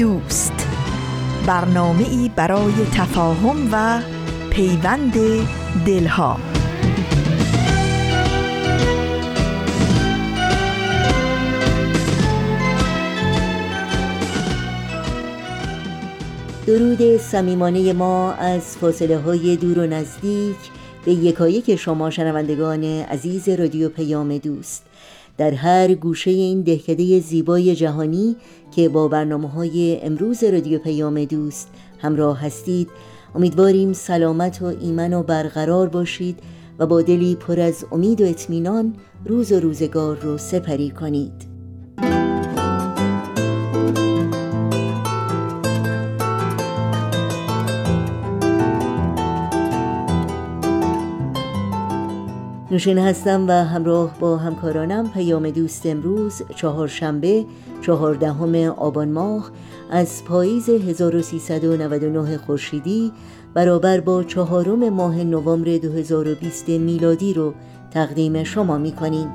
دوست. برنامه ای برای تفاهم و پیوند دلها. درود صمیمانه ما از فاصله های دور و نزدیک به یکایک شما شنوندگان عزیز رادیو پیام دوست. در هر گوشه این دهکده زیبای جهانی که با برنامه های امروز رادیو پیام دوست همراه هستید امیدواریم سلامت و ایمن و برقرار باشید و با دلی پر از امید و اطمینان روز و روزگار رو سپری کنید. نوشین هستم و همراه با همکارانم پیام دوست امروز چهارشنبه چهاردهم آبان ماه از پاییز 1399 خورشیدی برابر با چهارم ماه نوامبر 2020 میلادی رو تقدیم شما می کنیم.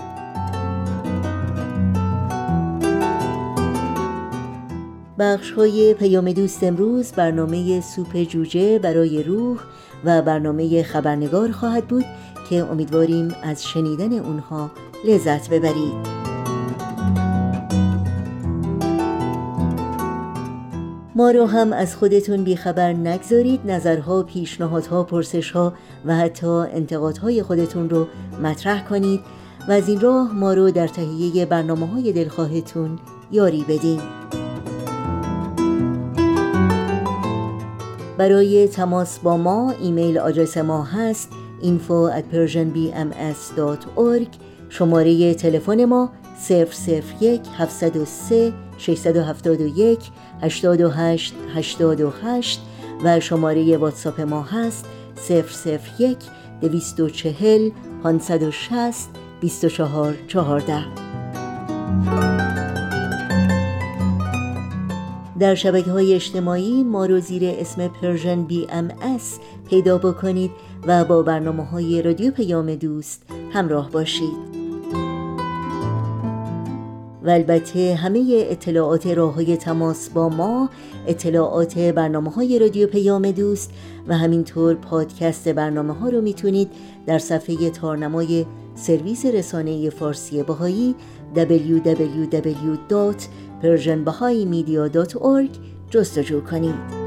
بخش های پیام دوست امروز برنامه سوپ جوجه برای روح و برنامه خبرنگار خواهد بود که امیدواریم از شنیدن اونها لذت ببرید. ما رو هم از خودتون بیخبر نگذارید نظرها، پیشنهادها، پرسشها و حتی انتقادهای خودتون رو مطرح کنید و از این راه ما رو در تهیه برنامه های دلخواهتون یاری بدین. برای تماس با ما ایمیل آدرس ما هست info at persianbms.org شماره تلفن ما 001 703 671 828 828 و شماره واتساپ ما هست 001 240 560 24 14 در شبکه های اجتماعی ما رو زیر اسم Persian BMS پیدا بکنید و با برنامه های رادیو پیام دوست همراه باشید. و البته همه اطلاعات راه های تماس با ما اطلاعات برنامه های رادیو پیام دوست و همینطور پادکست برنامه ها رو می‌تونید در صفحه تارنمای سرویس رسانه فارسی بهائی www.persianbahaimedia.org جستجو کنید.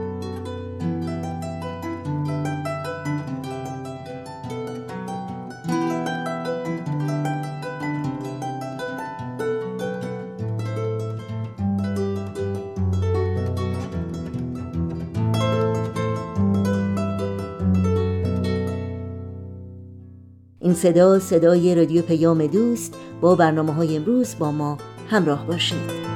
این صدا صدای رادیو پیام دوست با برنامه های امروز با ما همراه باشید.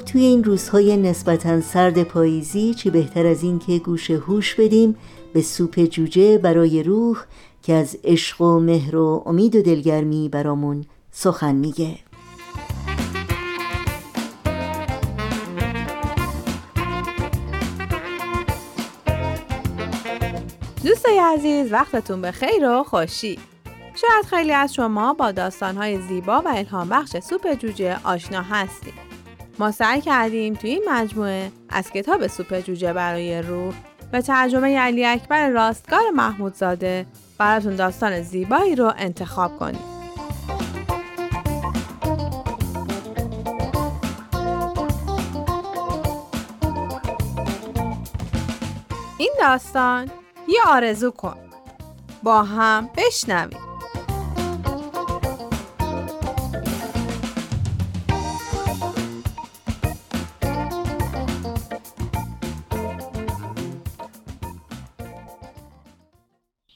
خب توی این روزهای نسبتا سرد پاییزی چی بهتر از این که گوش هوش بدیم به سوپ جوجه برای روح که از عشق و مهر و امید و دلگرمی برامون سخن میگه. دوستای عزیز وقتتون به خیر و خوشی. شاید خیلی از شما با داستانهای زیبا و الهام بخش سوپ جوجه آشنا هستید. ما سعی کردیم توی این مجموعه از کتاب سوپ جوجه برای روح به ترجمه علی اکبر راستگار محمودزاده براتون داستان زیبایی رو انتخاب کنیم. این داستان یه آرزو کن با هم بشنویم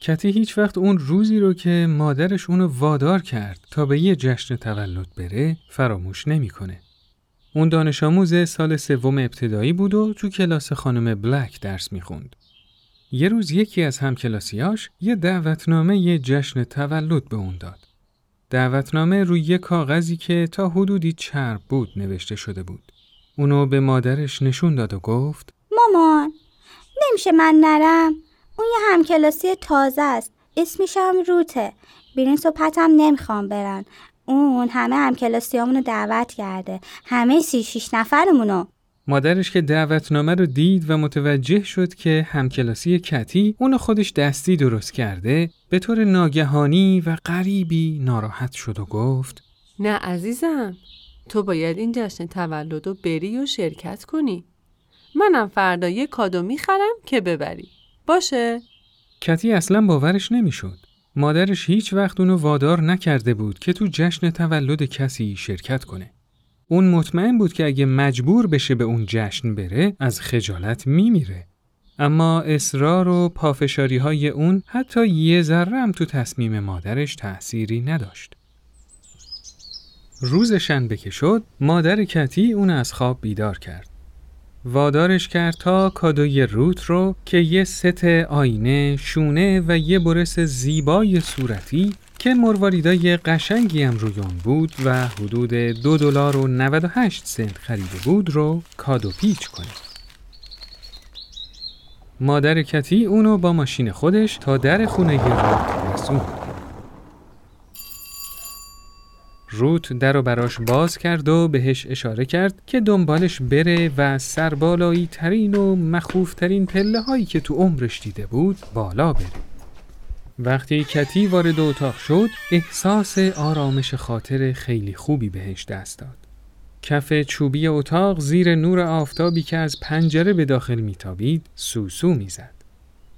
کتی هیچ وقت اون روزی رو که مادرش اونو وادار کرد تا به یه جشن تولد بره فراموش نمی‌کنه. اون دانش آموز سال سوم ابتدایی بود و تو کلاس خانم بلک درس می‌خوند. یه روز یکی از همکلاسیاش یه دعوتنامه یه جشن تولد به اون داد. دعوتنامه روی یه کاغذی که تا حدودی چرب بود نوشته شده بود. اونو به مادرش نشون داد و گفت مامان نمیشه من نرم اون یه همکلاسی تازه است. اسمشم روته. بیرین صبحتم نمی‌خوام برن. اون همه همکلاسیامونو دعوت کرده. همه سی شیش نفرمونو. مادرش که دعوتنامه رو دید و متوجه شد که همکلاسی کتی اونو خودش دستی درست کرده به طور ناگهانی و غریبی ناراحت شد و گفت نه عزیزم تو باید این جشن تولد رو بری و شرکت کنی. منم فردا یه کادو می‌خرم که ببری. باشه؟ کتی اصلا باورش نمی‌شد. مادرش هیچ وقت اونو وادار نکرده بود که تو جشن تولد کسی شرکت کنه. اون مطمئن بود که اگه مجبور بشه به اون جشن بره از خجالت میمیره. اما اصرار و پافشاری های اون حتی یه ذره هم تو تصمیم مادرش تأثیری نداشت. روز شنبه که شد مادر کتی اون از خواب بیدار کرد. وادارش کرد تا کادوی روت رو که یه ست آینه، شونه و یه برس زیبای صورتی که مرواریدای قشنگی هم روی اون بود و حدود دو دلار و 98 سنت خریده بود رو کادو پیچ کنه. مادر کتی اونو با ماشین خودش تا در خونه روت رسوند. روت در و براش باز کرد و بهش اشاره کرد که دنبالش بره و سربالایی ترین و مخوفترین پله هایی که تو عمرش دیده بود بالا بره. وقتی کتی وارد اتاق شد احساس آرامش خاطر خیلی خوبی بهش دست داد. کف چوبی اتاق زیر نور آفتابی که از پنجره به داخل میتابید سوسو می‌زد.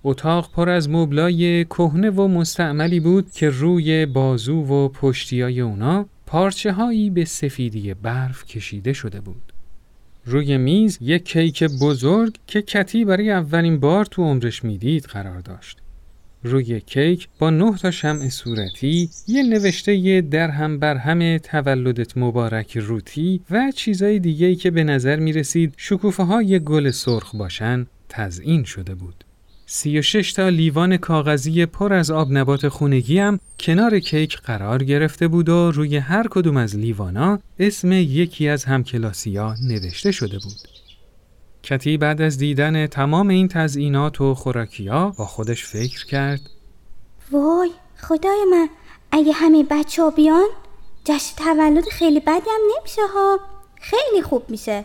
اتاق پر از مبلای کهنه و مستعملی بود که روی بازو و پشتیای اونا پارچه هایی به سفیدی برف کشیده شده بود. روی میز یک کیک بزرگ که کتی برای اولین بار تو عمرش می‌دید قرار داشت. روی کیک با نه تا شمع صورتی یه نوشته هم بر هم تولدت مبارک روتی و چیزای دیگه‌ای که به نظر می رسید شکوفه های گل سرخ باشن تزئین شده بود. سی و شش تا لیوان کاغذی پر از آب نبات خونگی هم کنار کیک قرار گرفته بود و روی هر کدوم از لیوانا اسم یکی از همکلاسیا نوشته شده بود. کتی بعد از دیدن تمام این تزئینات و خوراکیا با خودش فکر کرد. وای خدای من اگه همه بچه ها بیان جشن تولد خیلی بدی هم نمیشه ها. خیلی خوب میشه.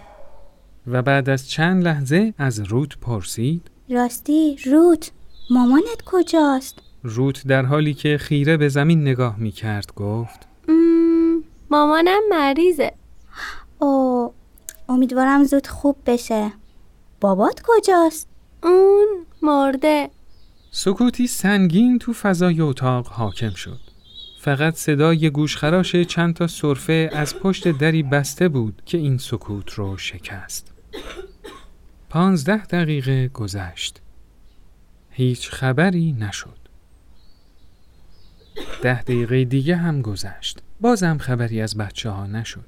و بعد از چند لحظه از روت پرسید راستی روت مامانت کجاست؟ روت در حالی که خیره به زمین نگاه می کرد گفت مامانم مریضه. او امیدوارم زود خوب بشه. بابات کجاست؟ اون مرده. سکوتی سنگین تو فضای اتاق حاکم شد. فقط صدای گوشخراش چند تا صرفه از پشت دری بسته بود که این سکوت رو شکست. پانزده دقیقه گذشت. هیچ خبری نشد. ده دقیقه دیگه هم گذشت. بازم خبری از بچه ها نشد.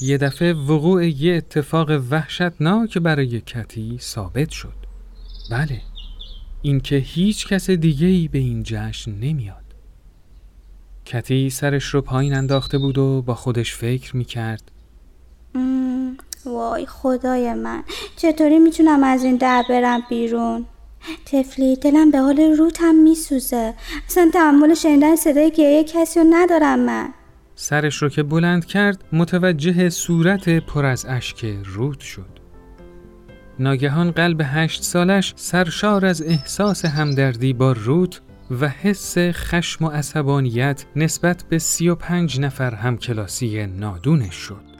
یه دفعه وقوع یه اتفاق وحشتناک برای کتی ثابت شد. بله، اینکه هیچ کس دیگه ای به این جشن نمیاد. کتی سرش رو پایین انداخته بود و با خودش فکر می کرد وای خدای من چطوری می‌تونم از این در برم بیرون؟ تفلی دلم به حال روتم میسوزه. اصلا تحمل شنیدن صدای گریه کسی رو ندارم من. سرش رو که بلند کرد متوجه صورت پر از اشک روت شد. ناگهان قلب هشت سالش سرشار از احساس همدردی با روت و حس خشم و عصبانیت نسبت به سی و پنج نفر همکلاسی نادونش شد.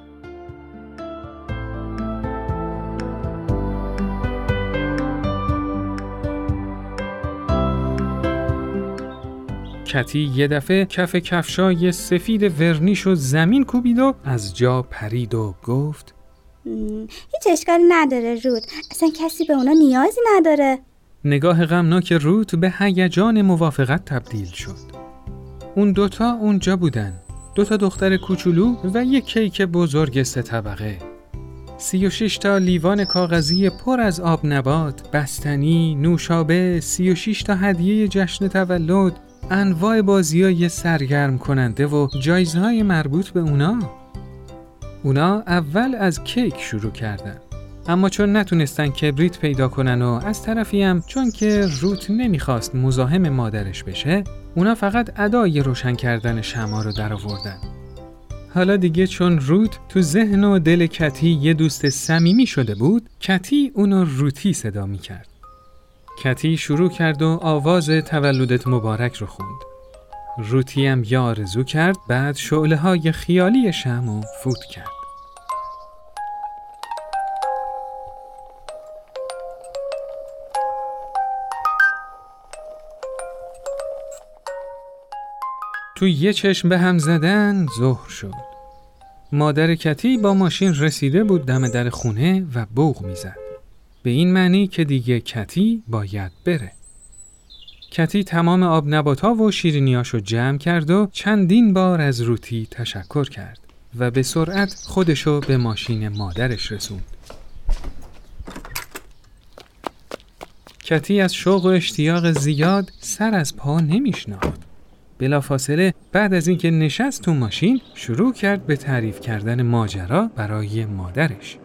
کتی یه دفعه کف کفشای سفید ورنیش و زمین کوبید و از جا پرید و گفت هیچ اشکالی نداره رود اصلا کسی به اونا نیازی نداره نگاه غمناک روت به هیجان موافقت تبدیل شد. اون دوتا اونجا بودن. دوتا دختر کوچولو و یک کیک بزرگ سه طبقه. سی و شش تا لیوان کاغذی پر از آب نبات، بستنی، نوشابه، سی و شش تا هدیه جشن تولد، انواع بازی های سرگرم کننده و جایزهای مربوط به اونا. اونا اول از کیک شروع کردن. اما چون نتونستن کبریت پیدا کنن و از طرفی هم چون که روت نمی‌خواست مزاحم مادرش بشه اونا فقط ادای روشن کردن شما رو در آوردن. حالا دیگه چون روت تو ذهن و دل کتی یه دوست صمیمی شده بود کتی اونو روتی صدا می‌کرد. کتی شروع کرد و آواز تولدت مبارک رو خوند. روتی هم یارزو کرد بعد شعله های خیالی شمو فوت کرد. تو یه چشم به هم زدن ظهر شد. مادر کتی با ماشین رسیده بود دم در خونه و بوغ می‌زد. به این معنی که دیگه کتی باید بره. کتی تمام آب نباتا و شیرینیاشو جمع کرد و چندین بار از روتی تشکر کرد و به سرعت خودشو به ماشین مادرش رسوند. کتی از شوق و اشتیاق زیاد سر از پا نمیشناخت. بلافاصله بعد از اینکه نشست تو ماشین شروع کرد به تعریف کردن ماجرا برای مادرش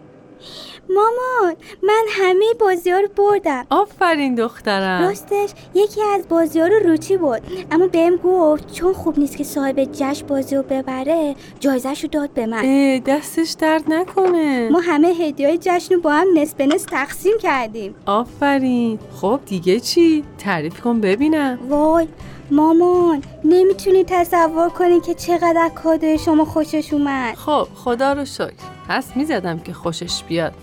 مامان من همه بازی ها رو بردم. آفرین دخترم. راستش یکی از بازی ها رو روچی بود اما بهم گفت چون خوب نیست که صاحب جشن بازی رو ببره جایزش رو داد به من. دستش درد نکنه. ما همه هدیه جشن رو با هم نصف نصف تقسیم کردیم. آفرین. خب دیگه چی؟ تعریف کن ببینم. وای مامان نمی‌تونی تصور کنی که چقدر کادوی شما خوشش اومد. خب خدا رو شکر. پس می‌زدم که خوشش بیاد.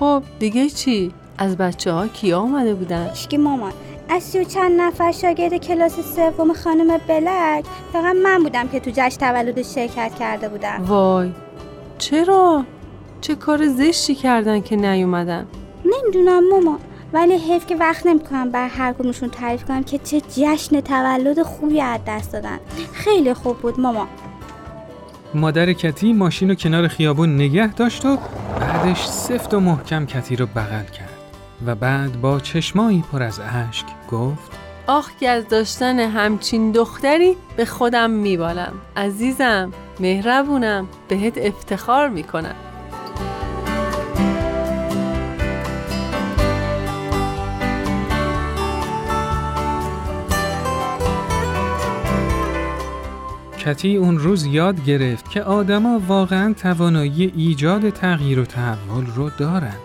خب دیگه چی؟ از بچه ها کیا اومده بودن؟ اشکی مامان از سی و چند نفر شاگرد کلاس سوم خانم بلک فقط من بودم که تو جشن تولد شرکت کرده بودم وای چرا؟ چه کار زشتی کردن که نیومدن؟ نمی‌دونم مامان ولی حیف که وقت نمی‌کنم بر هر کدومشون تعریف کنم که چه جشن تولد خوبی از دست دادن خیلی خوب بود ماما مادر کتی ماشین رو کنار خیابون نگه داشت و بعدش سفت و محکم کتی رو بغل کرد و بعد با چشمایی پر از اشک گفت آخ که از داشتن همچین دختری به خودم میبالم. عزیزم مهربونم بهت افتخار می‌کنم. کتی اون روز یاد گرفت که آدما واقعا توانایی ایجاد تغییر و تحول رو دارن.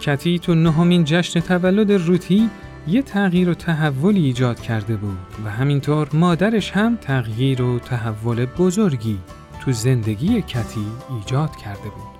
کتی تو نهمین جشن تولد روتی یه تغییر و تحول ایجاد کرده بود و همینطور مادرش هم تغییر و تحول بزرگی تو زندگی کتی ایجاد کرده بود.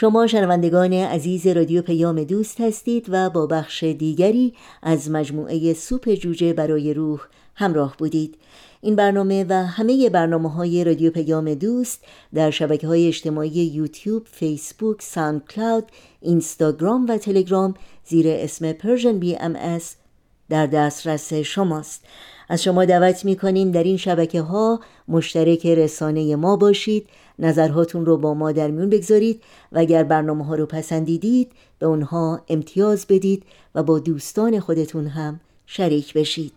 شما شنوندگان عزیز رادیو پیام دوست هستید و با بخش دیگری از مجموعه سوپ جوجه برای روح همراه بودید. این برنامه و همه برنامه های رادیو پیام دوست در شبکه های اجتماعی یوتیوب، فیسبوک، SoundCloud، اینستاگرام و تلگرام زیر اسم MS در دسترس شماست. از شما دعوت می کنیم در این شبکه ها مشترک رسانه ما باشید نظرهاتون رو با ما در میون بگذارید و اگر برنامه ها رو پسندیدید به اونها امتیاز بدید و با دوستان خودتون هم شریک بشید.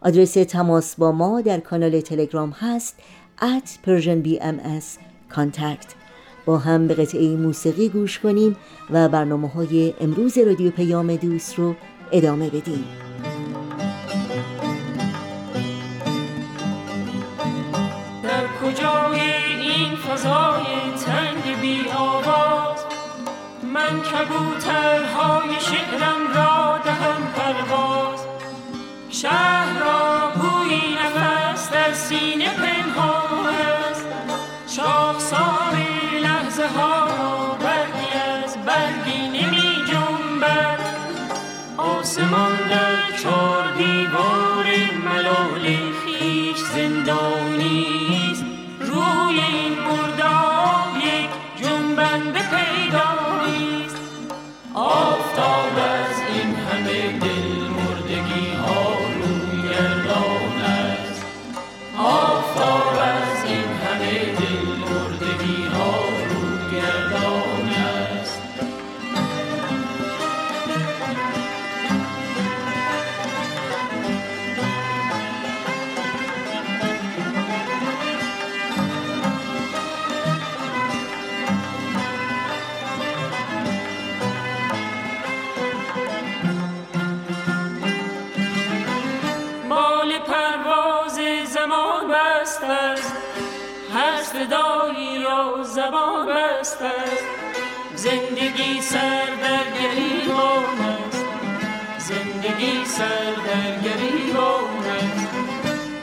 آدرس تماس با ما در کانال تلگرام هست at persianbms contact. با هم به قطعه موسیقی گوش کنیم و برنامه های امروز رادیو پیام دوست رو ادامه بدیم. فضای تنگ بی آواز من کبوترهای شعرم را دهم پرواز. شهر را بوی نفس در سینه پنهان است. شاخسار لحظه ها برگی از برگی نمی جنبد. آسمان است. زندگی سر در گریبان است. زندگی سر در گریبان است.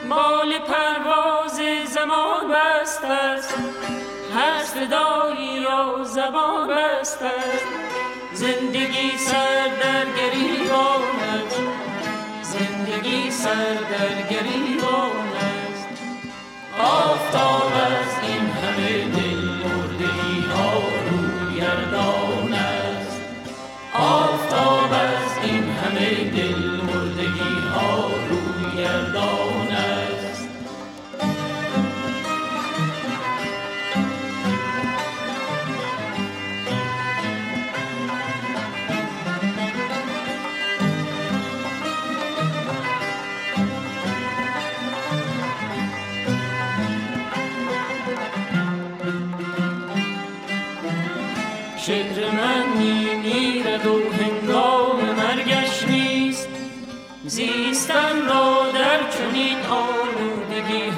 مال پرواز زمان بست است. هر صدایی را زبان بست است. زندگی سر در گریبان است. زندگی سر در گریبان است.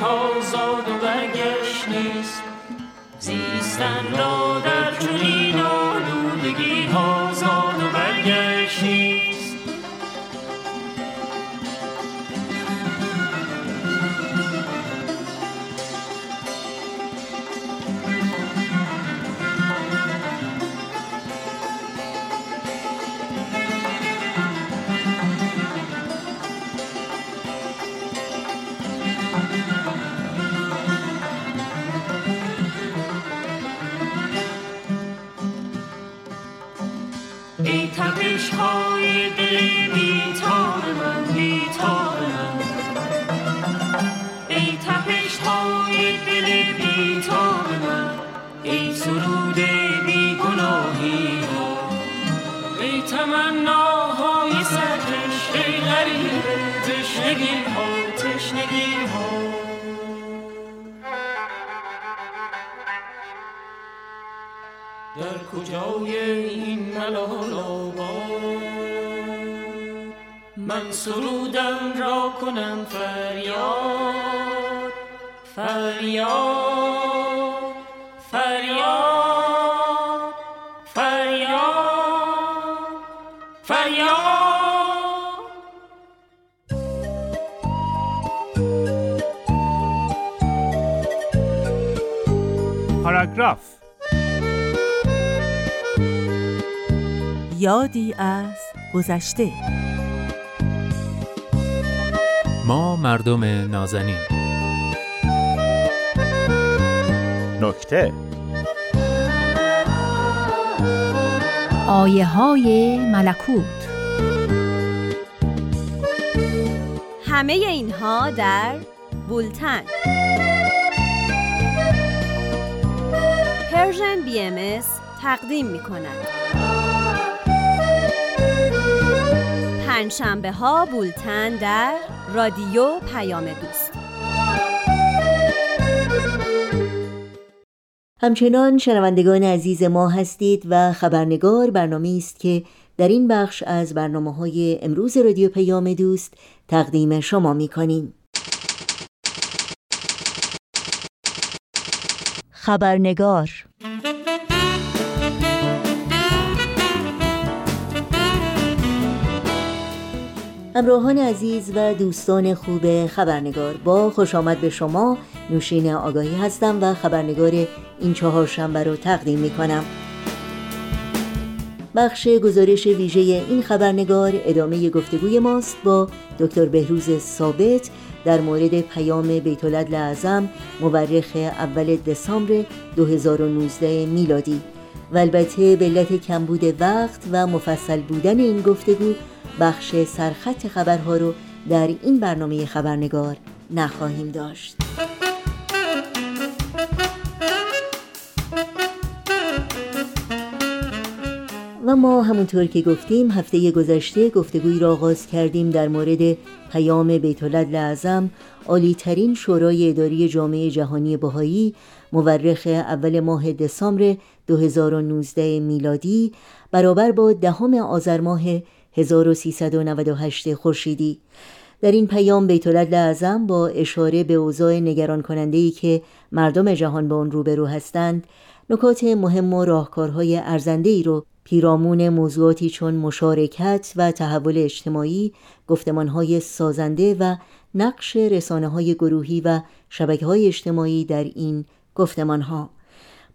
آلودگی ها زاد و برگشت نیست. زیستن را در کجای این ملال آباد؟ من سرودم را کنم فریاد فریاد فریاد فریاد فریاد. پاراگراف. یادی از گذشته. ما مردم نازنین. نکته. آیه های ملکوت. همه اینها در بولتن. Persian BMS تقدیم می کند پنجشنبه ها بولتن در رادیو پیام دوست همچنان شنوندگان عزیز ما هستید و خبرنگار برنامه است که در این بخش از برنامه های امروز رادیو پیام دوست تقدیم شما می کنیم. خبرنگار همراهان عزیز و دوستان خوب خبرنگار با خوش آمد به شما نوشین آگاهی هستم و خبرنگار این چهار شنبه رو تقدیم می کنم بخش گزارش ویژه این خبرنگار ادامه گفتگوی ماست با دکتر بهروز ثابت در مورد پیام بیت اعظم مورخ اول دسامبر 2019 میلادی. و البته به علت کمبود وقت و مفصل بودن این گفتگو بخش سرخط خبرها رو در این برنامه خبرنگار نخواهیم داشت. و ما همونطور که گفتیم هفته گذشته گفتگوی را آغاز کردیم در مورد پیام بیت اعظم عالی ترین شورای اداری جامعه جهانی بهایی مورخ اول ماه دسامبر 2019 میلادی برابر با دهم آذر ماه 1398 خورشیدی. در این پیام بیت اعظم با اشاره به اوضاع نگران کننده ای که مردم جهان با آن روبرو هستند نکات مهم و راهکارهای ارزنده ای رو پیرامون موضوعاتی چون مشارکت و تحول اجتماعی گفتمانهای سازنده و نقش رسانه های گروهی و شبکه های اجتماعی در این گفتمانها.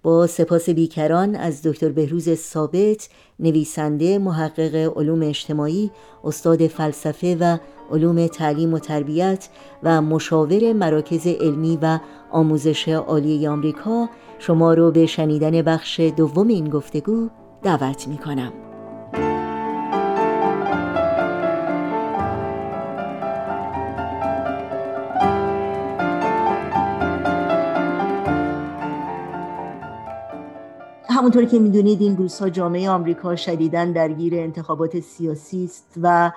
با سپاس بیکران از دکتر بهروز ثابت نویسنده محقق علوم اجتماعی استاد فلسفه و علوم تعلیم و تربیت و مشاور مراکز علمی و آموزش عالی آمریکا شما رو به شنیدن بخش دوم این گفتگو دعوت می کنم. همونطور که می‌دونید این روزها جامعه آمریکا شدیداً درگیر انتخابات سیاسی است و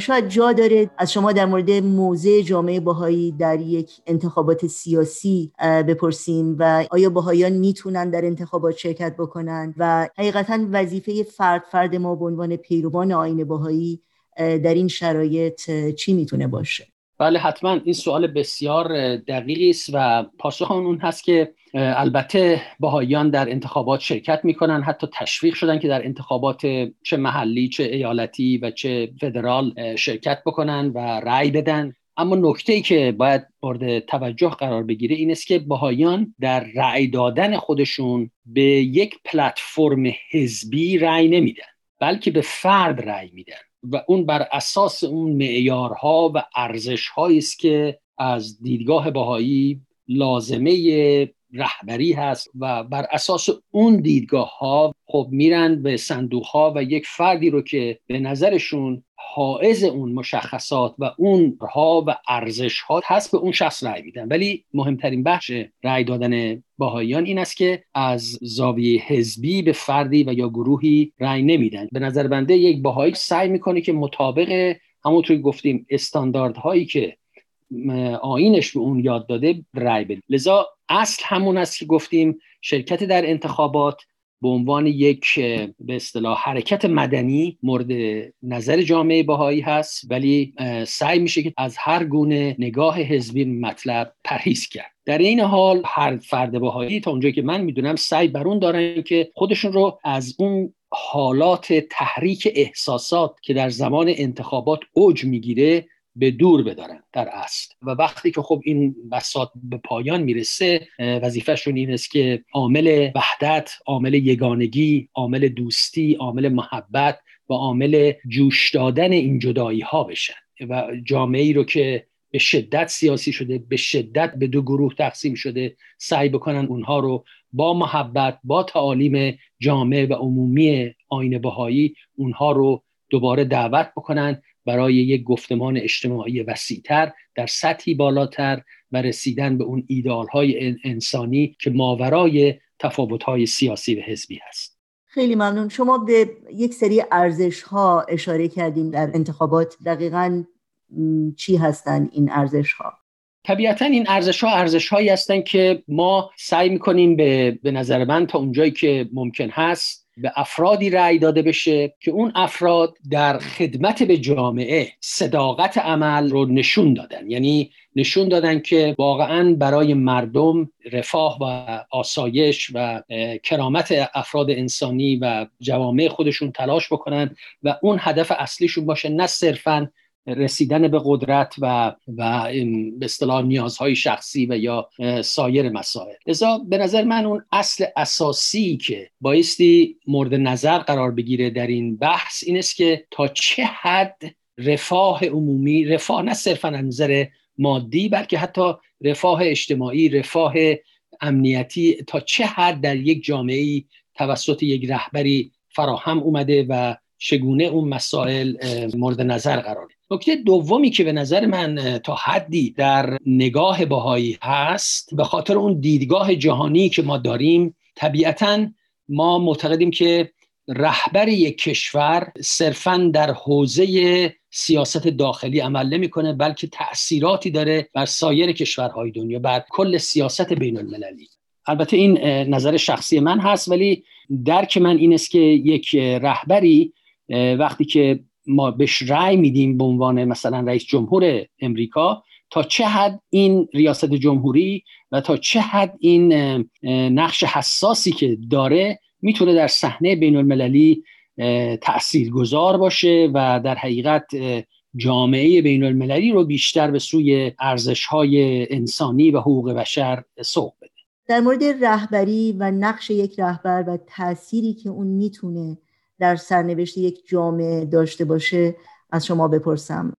شاید جا داره از شما در مورد موضع جامعه باهایی در یک انتخابات سیاسی بپرسیم و آیا باهایان می‌تونن در انتخابات شرکت بکنن و حقیقتا وظیفه فرد فرد ما به عنوان پیروان آین باهایی در این شرایط چی می‌تونه باشه؟ بله حتما این سوال بسیار دقیقی است و پاسخ اون هست که البته باهایان در انتخابات شرکت می‌کنن حتی تشویق شدن که در انتخابات چه محلی چه ایالتی و چه فدرال شرکت بکنن و رأی بدن. اما نکته ای که باید مورد توجه قرار بگیره این است که باهایان در رأی دادن خودشون به یک پلتفرم حزبی رأی نمیدن بلکه به فرد رأی میدن و اون بر اساس اون معیارها و ارزشهایی است که از دیدگاه باهایی لازمه رهبری هست و بر اساس اون دیدگاه ها خب میرن به صندوق ها و یک فردی رو که به نظرشون حائز اون مشخصات و اون ها و ارزش ها هست به اون شخص رأی میدن. ولی مهمترین بخش رأی دادن باهایان این است که از زاویه حزبی به فردی و یا گروهی رأی نمیدن. به نظر بنده یک باهایی سعی می‌کنه که مطابق همونطور گفتیم استانداردهایی که آینش به اون یاد داده رأی بده. لذا اصل همون است که گفتیم شرکت در انتخابات به عنوان یک به اصطلاح حرکت مدنی مورد نظر جامعه بهایی هست ولی سعی میشه که از هر گونه نگاه حزبی مطلب پرهیز کرد. در این حال هر فرد بهایی تا اونجایی که من می‌دونم سعی بر اون دارن که خودشون رو از اون حالات تحریک احساسات که در زمان انتخابات اوج می‌گیره به دور بدارن در اصل. و وقتی که خب این بساط به پایان می‌رسه وظیفهشون این است که عامل وحدت عامل یگانگی عامل دوستی عامل محبت و عامل جوش دادن این جدایی ها بشن. و جامعه ای رو که به شدت سیاسی شده به شدت به دو گروه تقسیم شده سعی بکنن اونها رو با محبت با تعالیم جامعه و عمومی آین بهایی اونها رو دوباره دعوت بکنن برای یک گفتمان اجتماعی وسیعتر در سطحی بالاتر و رسیدن به اون ایدال های انسانی که ماورای تفاوت های سیاسی و حزبی هست. خیلی ممنون. شما به یک سری ارزش ها اشاره کردیم در انتخابات. دقیقا چی هستند این ارزش ها طبیعتا این ارزش ها ارزش هایی هستند که ما سعی می‌کنیم به, به نظر من تا اونجایی که ممکن هست به افرادی رأی داده بشه که اون افراد در خدمت به جامعه صداقت عمل رو نشون دادن. یعنی نشون دادن که واقعا برای مردم رفاه و آسایش و کرامت افراد انسانی و جوامع خودشون تلاش بکنن و اون هدف اصلیشون باشه نه صرفا رسیدن به قدرت و و به اصطلاح نیازهای شخصی و یا سایر مسائل. لذا به نظر من اون اصل اساسی که بایستی مورد نظر قرار بگیره در این بحث این است که تا چه حد رفاه عمومی رفاه نه صرفا نظر مادی بلکه حتی رفاه اجتماعی رفاه امنیتی تا چه حد در یک جامعه توسط یک رهبری فراهم اومده و چگونه اون مسائل مورد نظر قراره. نکته دومی که به نظر من تا حدی در نگاه باهایی هست به خاطر اون دیدگاه جهانی که ما داریم طبیعتا ما معتقدیم که رهبر یک کشور صرفا در حوزه سیاست داخلی عمل نمی‌کنه بلکه تاثیراتی داره بر سایر کشورهای دنیا بر کل سیاست بین المللی البته این نظر شخصی من هست ولی درک من این است که یک رهبری وقتی که ما بهش رأی میدیم به عنوان مثلا رئیس جمهور امریکا تا چه حد این ریاست جمهوری و تا چه حد این نقش حساسی که داره می‌تونه در صحنه بین المللی تأثیر گذار باشه و در حقیقت جامعه بین المللی رو بیشتر به سوی ارزش های انسانی و حقوق بشر سوق بده. در مورد رهبری و نقش یک رهبر و تأثیری که اون می‌تونه در سرنوشت یک جامعه داشته باشه از شما بپرسم.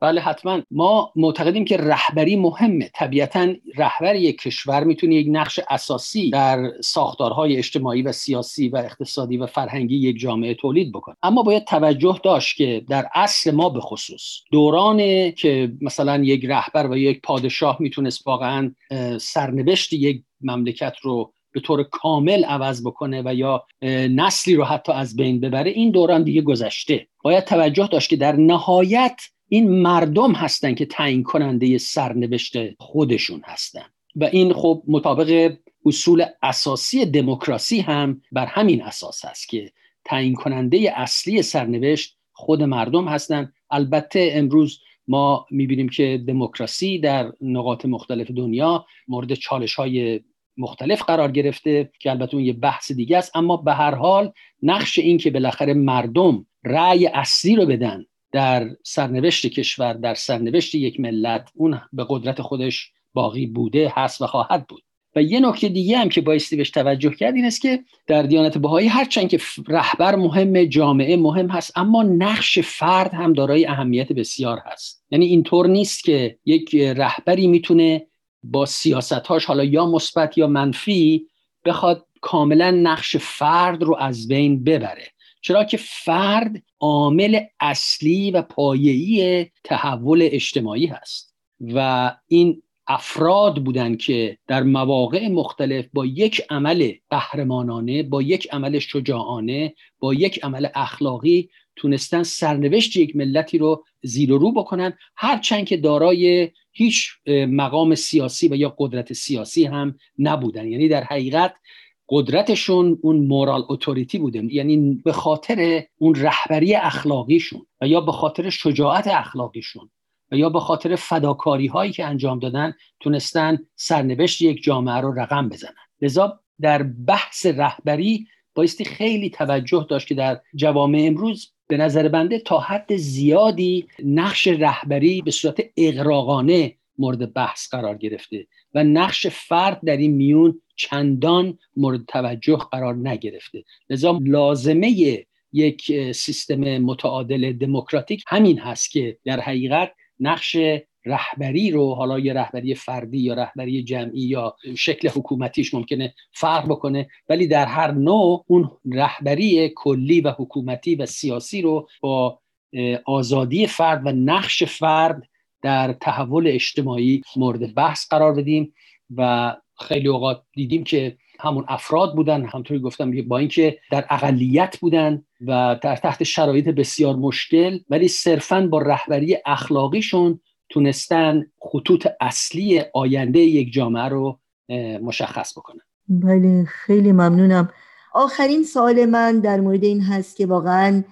بله حتما. ما معتقدیم که رهبری مهمه. طبیعتا رهبر یک کشور می‌تونه یک نقش اساسی در ساختارهای اجتماعی و سیاسی و اقتصادی و فرهنگی یک جامعه تولید بکنه. اما باید توجه داشت که در اصل ما به خصوص دوران که مثلا یک رهبر و یک پادشاه می‌تونست واقعا سرنوشت یک مملکت رو به طور کامل عوض بکنه و یا نسلی رو حتی از بین ببره این دوران دیگه گذشته. باید توجه داشت که در نهایت این مردم هستن که تعیین کننده سرنوشت خودشون هستن. و این خب مطابق اصول اساسی دموکراسی هم بر همین اساس هست که تعیین کننده اصلی سرنوشت خود مردم هستند البته امروز ما می‌بینیم که دموکراسی در نقاط مختلف دنیا مورد چالش های مختلف قرار گرفته که البته اون یه بحث دیگه است اما به هر حال نقش این که بالاخره مردم رأی اصلی رو بدن در سرنوشت کشور در سرنوشت یک ملت اون به قدرت خودش باقی بوده هست و خواهد بود. و یه نکته دیگه هم که بایستی بهش توجه کرد این است که در دیانت بهایی هرچند که رهبر مهم جامعه مهم هست اما نقش فرد هم دارای اهمیت بسیار هست. یعنی اینطور نیست که یک رهبری می‌تونه با سیاستهاش حالا یا مثبت یا منفی بخواد کاملا نقش فرد رو از بین ببره. چرا که فرد عامل اصلی و پایه‌ای تحول اجتماعی هست. و این افراد بودند که در مواقع مختلف با یک عمل قهرمانانه با یک عمل شجاعانه با یک عمل اخلاقی تونستن سرنوشت یک ملتی رو زیر و رو بکنن. هرچند که دارای هیچ مقام سیاسی و یا قدرت سیاسی هم نبودن. یعنی در حقیقت قدرتشون اون مورال اتوریتی بوده. یعنی به خاطر اون رهبری اخلاقیشون و یا به خاطر شجاعت اخلاقیشون و یا به خاطر فداکاری هایی که انجام دادن تونستن سرنوشت یک جامعه رو رقم بزنن. لذا در بحث رهبری بایستی خیلی توجه داشت که در جوامع امروز به نظر بنده تا حد زیادی نقش رهبری به صورت اقراقانه مورد بحث قرار گرفته و نقش فرد در این میون چندان مورد توجه قرار نگرفته. لذا لازمه یک سیستم متعادل دموکراتیک همین هست که در حقیقت نقش رهبری رو حالا یه رهبری فردی یا رهبری جمعی یا شکل حکومتیش ممکنه فرق بکنه ولی در هر نوع اون رهبری کلی و حکومتی و سیاسی رو با آزادی فرد و نقش فرد در تحول اجتماعی مورد بحث قرار بدیم و خیلی اوقات دیدیم که همون افراد بودن همطوری گفتم با اینکه در اقلیت بودن و تحت شرایط بسیار مشکل ولی صرفا با رهبری اخلاقیشون تونستن خطوط اصلی آینده یک جامعه رو مشخص بکنن. بله خیلی ممنونم. آخرین سوال من در مورد این هست که واقعا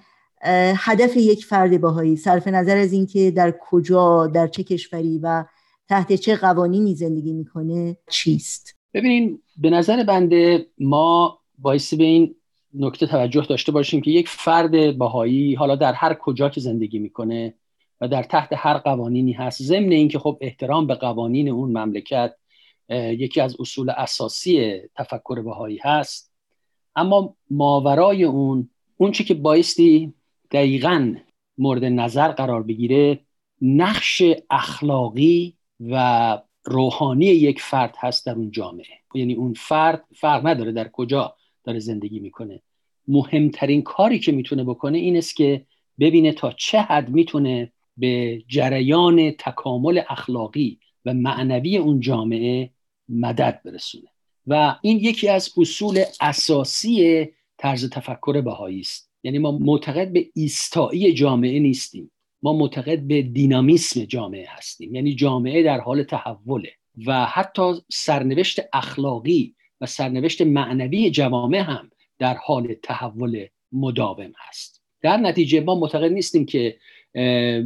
هدف یک فرد باهایی صرف نظر از اینکه در کجا در چه کشوری و تحت چه قوانینی زندگی می‌کنه چیست؟ ببینین به نظر بنده ما بایستی به این نکته توجه داشته باشیم که یک فرد باهایی حالا در هر کجا که زندگی می‌کنه و در تحت هر قوانینی هست. ضمن اینکه خب احترام به قوانین اون مملکت یکی از اصول اساسی تفکر بهایی هست. اما ماورای اون اون چی که بایستی دقیقا مورد نظر قرار بگیره نقش اخلاقی و روحانی یک فرد هست در اون جامعه. یعنی اون فرد فرق نداره در کجا داره زندگی می‌کنه. مهمترین کاری که می‌تونه بکنه این است که ببینه تا چه حد می‌تونه به جریان تکامل اخلاقی و معنوی اون جامعه مدد برسونه. و این یکی از اصول اساسی طرز تفکر بهایی است. یعنی ما معتقد به ایستایی جامعه نیستیم. ما معتقد به دینامیسم جامعه هستیم. یعنی جامعه در حال تحوله. و حتی سرنوشت اخلاقی و سرنوشت معنوی جوامع هم در حال تحول مداوم هست. در نتیجه ما معتقد نیستیم که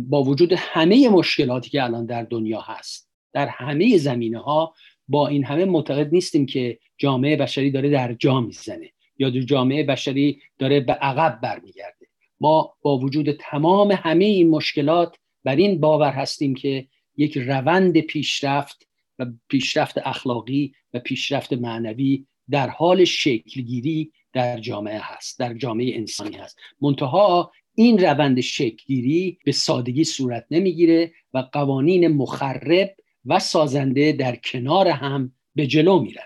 با وجود همه مشکلاتی که الان در دنیا هست در همه زمینه ها با این همه معتقد نیستیم که جامعه بشری داره در جا می‌زنه یا جامعه بشری داره به عقب برمیگرده. ما با وجود تمام همه این مشکلات بر این باور هستیم که یک روند پیشرفت و پیشرفت اخلاقی و پیشرفت معنوی در حال شکلگیری در جامعه هست در جامعه انسانی هست. منتها این روند شکلگیری به سادگی صورت نمی‌گیره و قوانین مخرب و سازنده در کنار هم به جلو میرن.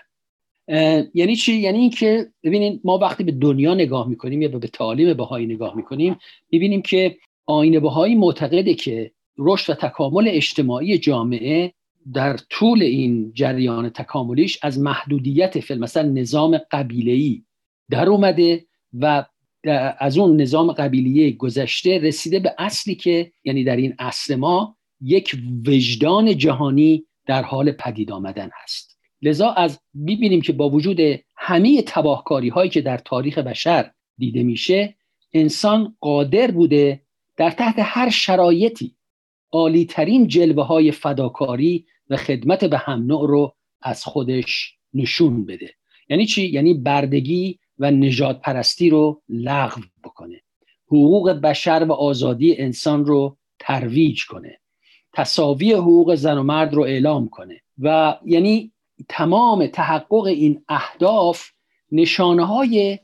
یعنی چی؟ یعنی اینکه ببینید ما وقتی به دنیا نگاه می‌کنیم یا به تعالیم بهایی نگاه می‌کنیم می‌بینیم که آین بهایی معتقده که رشد و تکامل اجتماعی جامعه در طول این جریان تکاملیش از محدودیت فیلم مثلا نظام قبیله‌ای در اومده و از اون نظام قبیلیه گذشته رسیده به اصلی که یعنی در این اصل ما یک وجدان جهانی در حال پدید آمدن هست. لذا از می‌بینیم که با وجود همه تباهکاری هایی که در تاریخ بشر دیده میشه انسان قادر بوده در تحت هر شرایطی عالیترین جلوه های فداکاری و خدمت به هم نوع رو از خودش نشون بده. یعنی چی؟ یعنی بردگی و نجات پرستی رو لغو بکنه. حقوق بشر و آزادی انسان رو ترویج کنه. تصاوی حقوق زن و مرد رو اعلام کنه. و یعنی تمام تحقق این اهداف نشانه های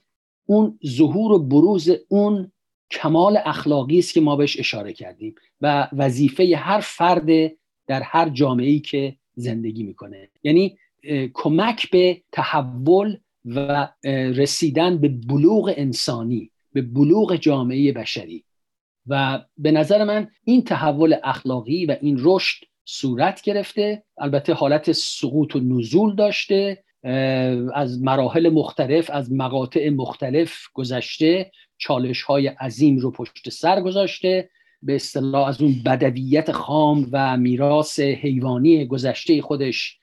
اون ظهور و بروز اون کمال اخلاقی است که ما بهش اشاره کردیم و وظیفه هر فرد در هر جامعه ای که زندگی می‌کنه. یعنی کمک به تحول و رسیدن به بلوغ انسانی به بلوغ جامعه بشری. و به نظر من این تحول اخلاقی و این رشد صورت گرفته. البته حالت سقوط و نزول داشته از مراحل مختلف از مقاطع مختلف گذشته. چالش های عظیم رو پشت سر گذاشته. به اصطلاح از اون بدویت خام و میراث حیوانی گذشته خودش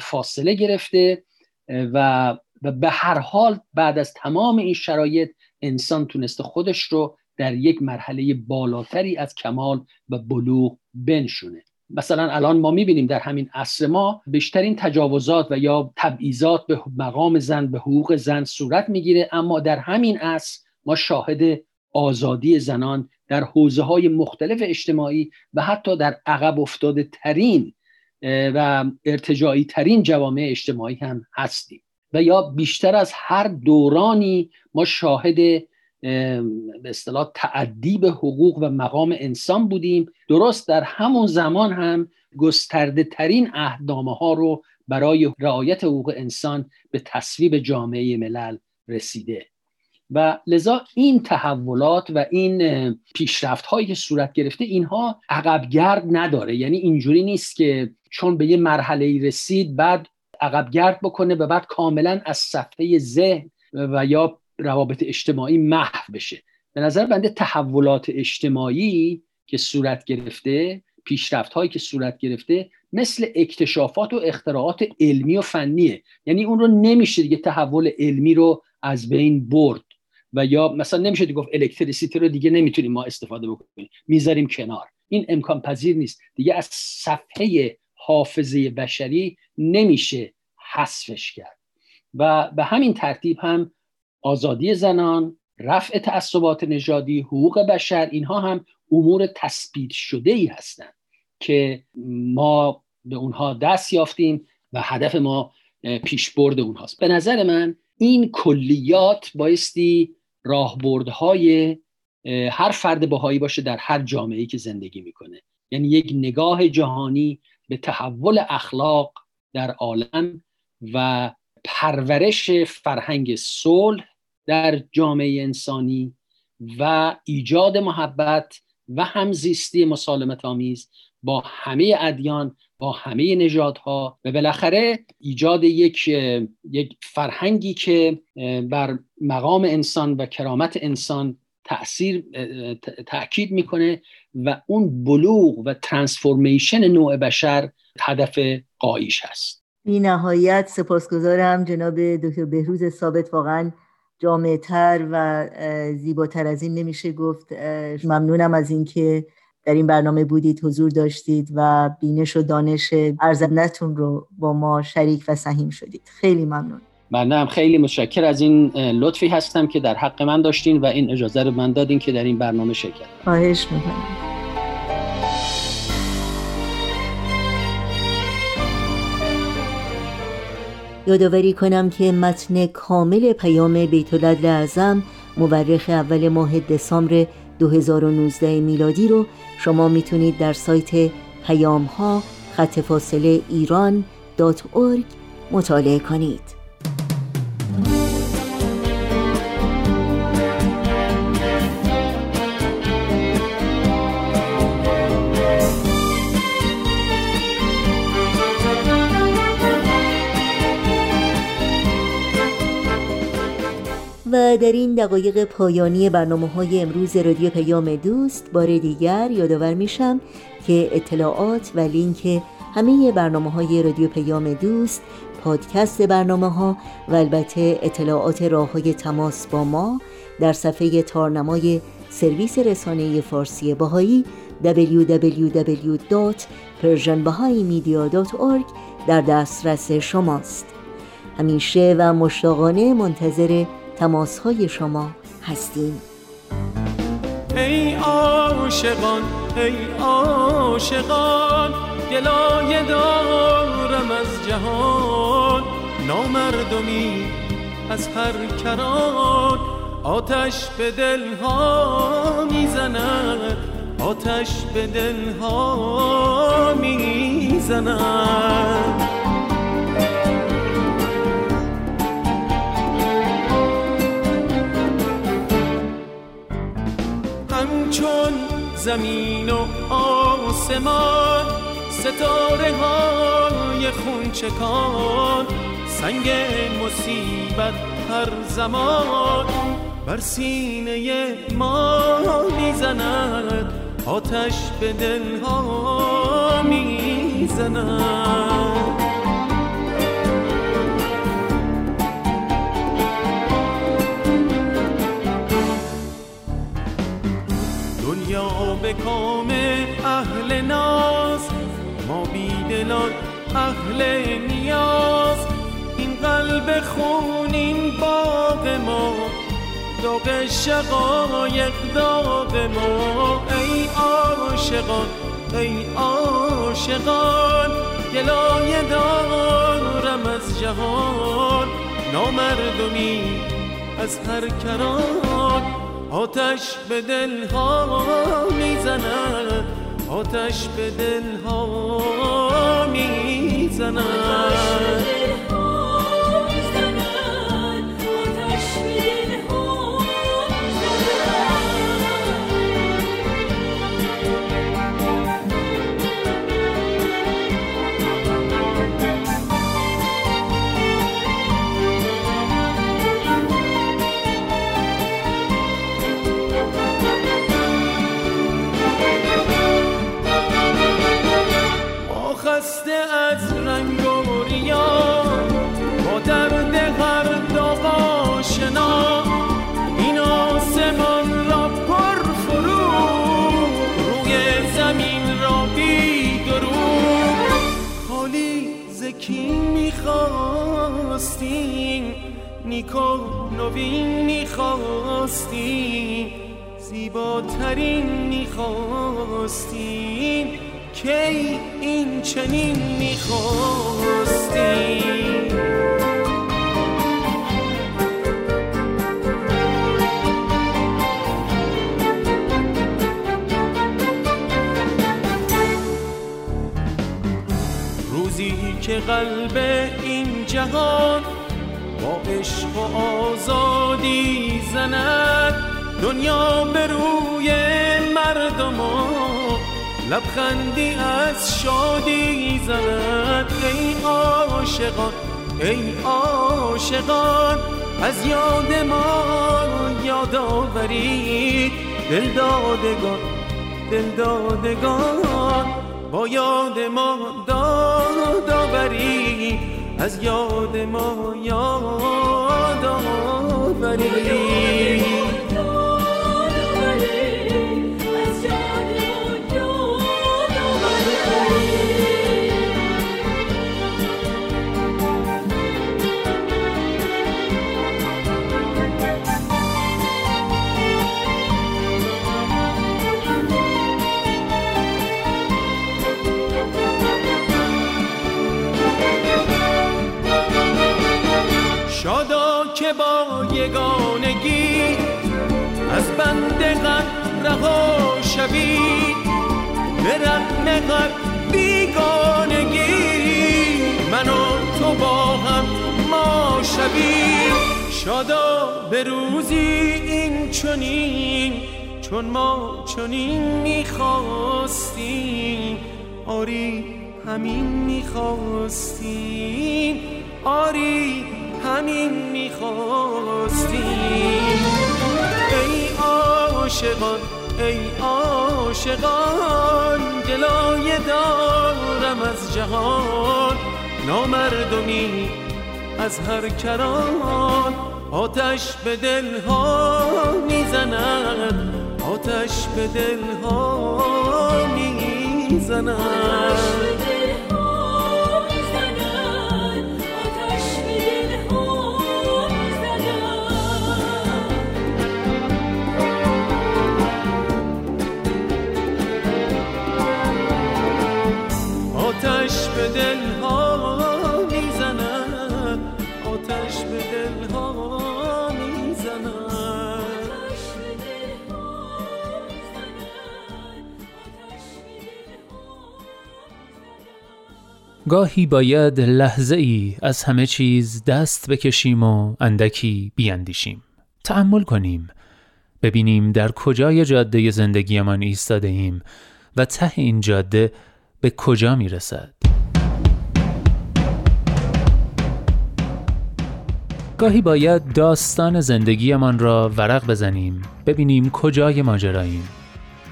فاصله گرفته. و به هر حال بعد از تمام این شرایط انسان تونسته خودش رو در یک مرحله بالاتری از کمال و بلوغ بنشونه. مثلا الان ما می‌بینیم در همین عصر ما بیشترین تجاوزات و یا تبعیضات به مقام زن به حقوق زن صورت می‌گیره. اما در همین عصر ما شاهد آزادی زنان در حوزه های مختلف اجتماعی و حتی در عقب افتاده ترین و ارتجاعی ترین جوامع اجتماعی هم هستیم. و یا بیشتر از هر دورانی ما شاهد به اصطلاح تعدی به حقوق و مقام انسان بودیم. درست در همون زمان هم گسترده ترین عهدنامه ها رو برای رعایت حقوق انسان به تصویب جامعه ملل رسیده. و لذا این تحولات و این پیشرفت هایی که صورت گرفته اینها عقبگرد نداره. یعنی اینجوری نیست که چون به یه مرحله رسید بعد عقبگرد بکنه و بعد کاملا از صفحه ذهن و یا روابط اجتماعی محو بشه. به نظر بنده تحولات اجتماعی که صورت گرفته پیشرفت هایی که صورت گرفته مثل اکتشافات و اختراعات علمی و فنیه. یعنی اون رو نمیشه دیگه تحول علمی رو از بین برد. و یا مثلا نمیشه گفت الکتریسیتی رو دیگه نمی‌تونیم ما استفاده بکنیم. می‌ذاریم کنار. این امکان پذیر نیست. دیگه از صفحه حافظه بشری نمیشه حذفش کرد. و به همین ترتیب هم آزادی زنان رفع تعصبات نژادی حقوق بشر اینها هم امور تثبیت شده ای هستند که ما به اونها دست یافتیم و هدف ما پیشبرد اونهاست. به نظر من این کلیات بایستی راهبردهای هر فرد بهایی باشه در هر جامعه که زندگی می‌کنه. یعنی یک نگاه جهانی به تحول اخلاق در عالم و پرورش فرهنگ صلح در جامعه انسانی و ایجاد محبت و همزیستی مسالمت آمیز با همه ادیان با همه نژادها و بالاخره ایجاد یک یک فرهنگی که بر مقام انسان و کرامت انسان تاثیر تاکید می‌کنه و اون بلوغ و ترانسفورمیشن نوع بشر هدف قایش هست. بی نهایت سپاسگزارم جناب دکتر بهروز ثابت. واقعا جامعتر و زیباتر از این نمیشه گفت. ممنونم از اینکه در این برنامه بودید حضور داشتید و بینش و دانش ارزندتون رو با ما شریک و سهیم شدید. خیلی ممنون. من هم خیلی متشکر از این لطفی هستم که در حق من داشتین و این اجازه رو من دادین که در این برنامه شرکت خواهش می‌کنم. یادآوری کنم که متن کامل پیام بیت العدل اعظم مورخ اول ماه دسامبر 2019 میلادی رو شما می‌تونید در سایت پیام ها خط فاصله ایران مطالعه کنید. در این دقایق پایانی برنامه های امروز رادیو پیام دوست. بار دیگر یادآور میشم که اطلاعات و لینک همه برنامه های رادیو پیام دوست پادکست برنامه ها و البته اطلاعات راه های تماس با ما در صفحه تارنمای سرویس رسانه فارسی باهایی www.persianbahaimedia.org در دسترس شماست. همیشه و مشتاقانه منتظر تماس های شما هستیم. ای عاشقان ای عاشقان گلایه دارم از جهان. نامردمی از هر کران آتش به دلها می‌زند. آتش به دلها می‌زند. چون زمین و آسمان ستاره های خونچکان سنگ مصیبت هر زمان. بر سینه ما می‌زند آتش به دلها می‌زند. به کام اهل ناز ما بیدلان اهل نیاز. این قلب خونین باغ ما داغ شقایق داغ ما. ای عاشقان ای عاشقان گلایه دارم از جهان. نامردمی از هر کران آتش به دل ها می‌زند. آتش به دل ها می‌زند. لبخندی از شادی زند ای عاشقان ای عاشقان. از یاد ما یاد آورید دل دادگان دل دادگان. با یاد ما داد آورید از یاد ما یاد آورید یگانگی از بند غم رها شوی به رغم غم بیگانگی من و تو با هم ما شوی شادا به روزی این چنین چون ما چنین می‌خواستیم. آری همین می‌خواستیم. آری همین می‌خواستیم. ای عاشقان ای عاشقان گلایه دارم از جهان. نامردمی از هر کران. آتش به دلها می‌زند. آتش به دلها می‌زند. گاهی باید لحظه ای از همه چیز دست بکشیم و اندکی بیاندیشیم تأمل کنیم. ببینیم در کجای جاده زندگیمان ایستاده ایم و ته این جاده به کجا می رسد گاهی باید داستان زندگیمان را ورق بزنیم. ببینیم کجای ماجراییم.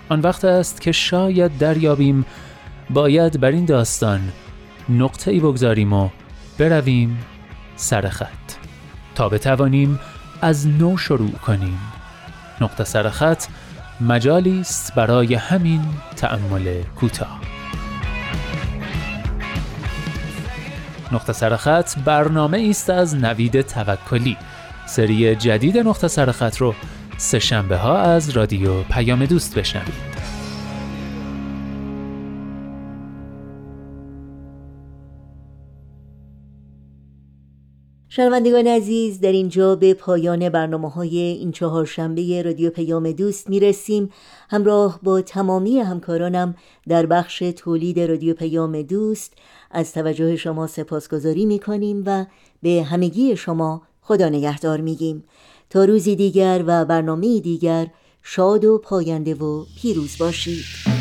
آن وقت است که شاید دریابیم. باید بر این داستان نقطه ای بگذاریم و برویم سر خط. تا بتوانیم از نو شروع کنیم. نقطه سر خط مجالی است برای همین تأمل کوتاه. نقطه سر خط برنامه است از نوید توکلی. سری جدید نقطه سر خط رو سه شنبه ها از رادیو پیام دوست بشنوید. شنوندگان عزیز در اینجا به پایان برنامه های این چهار شنبه رادیو پیام دوست می‌رسیم. همراه با تمامی همکارانم در بخش تولید رادیو پیام دوست از توجه شما سپاسگزاری می‌کنیم و به همگی شما خدا نگهدار میگیم. تا روزی دیگر و برنامه دیگر شاد و پاینده و پیروز باشید.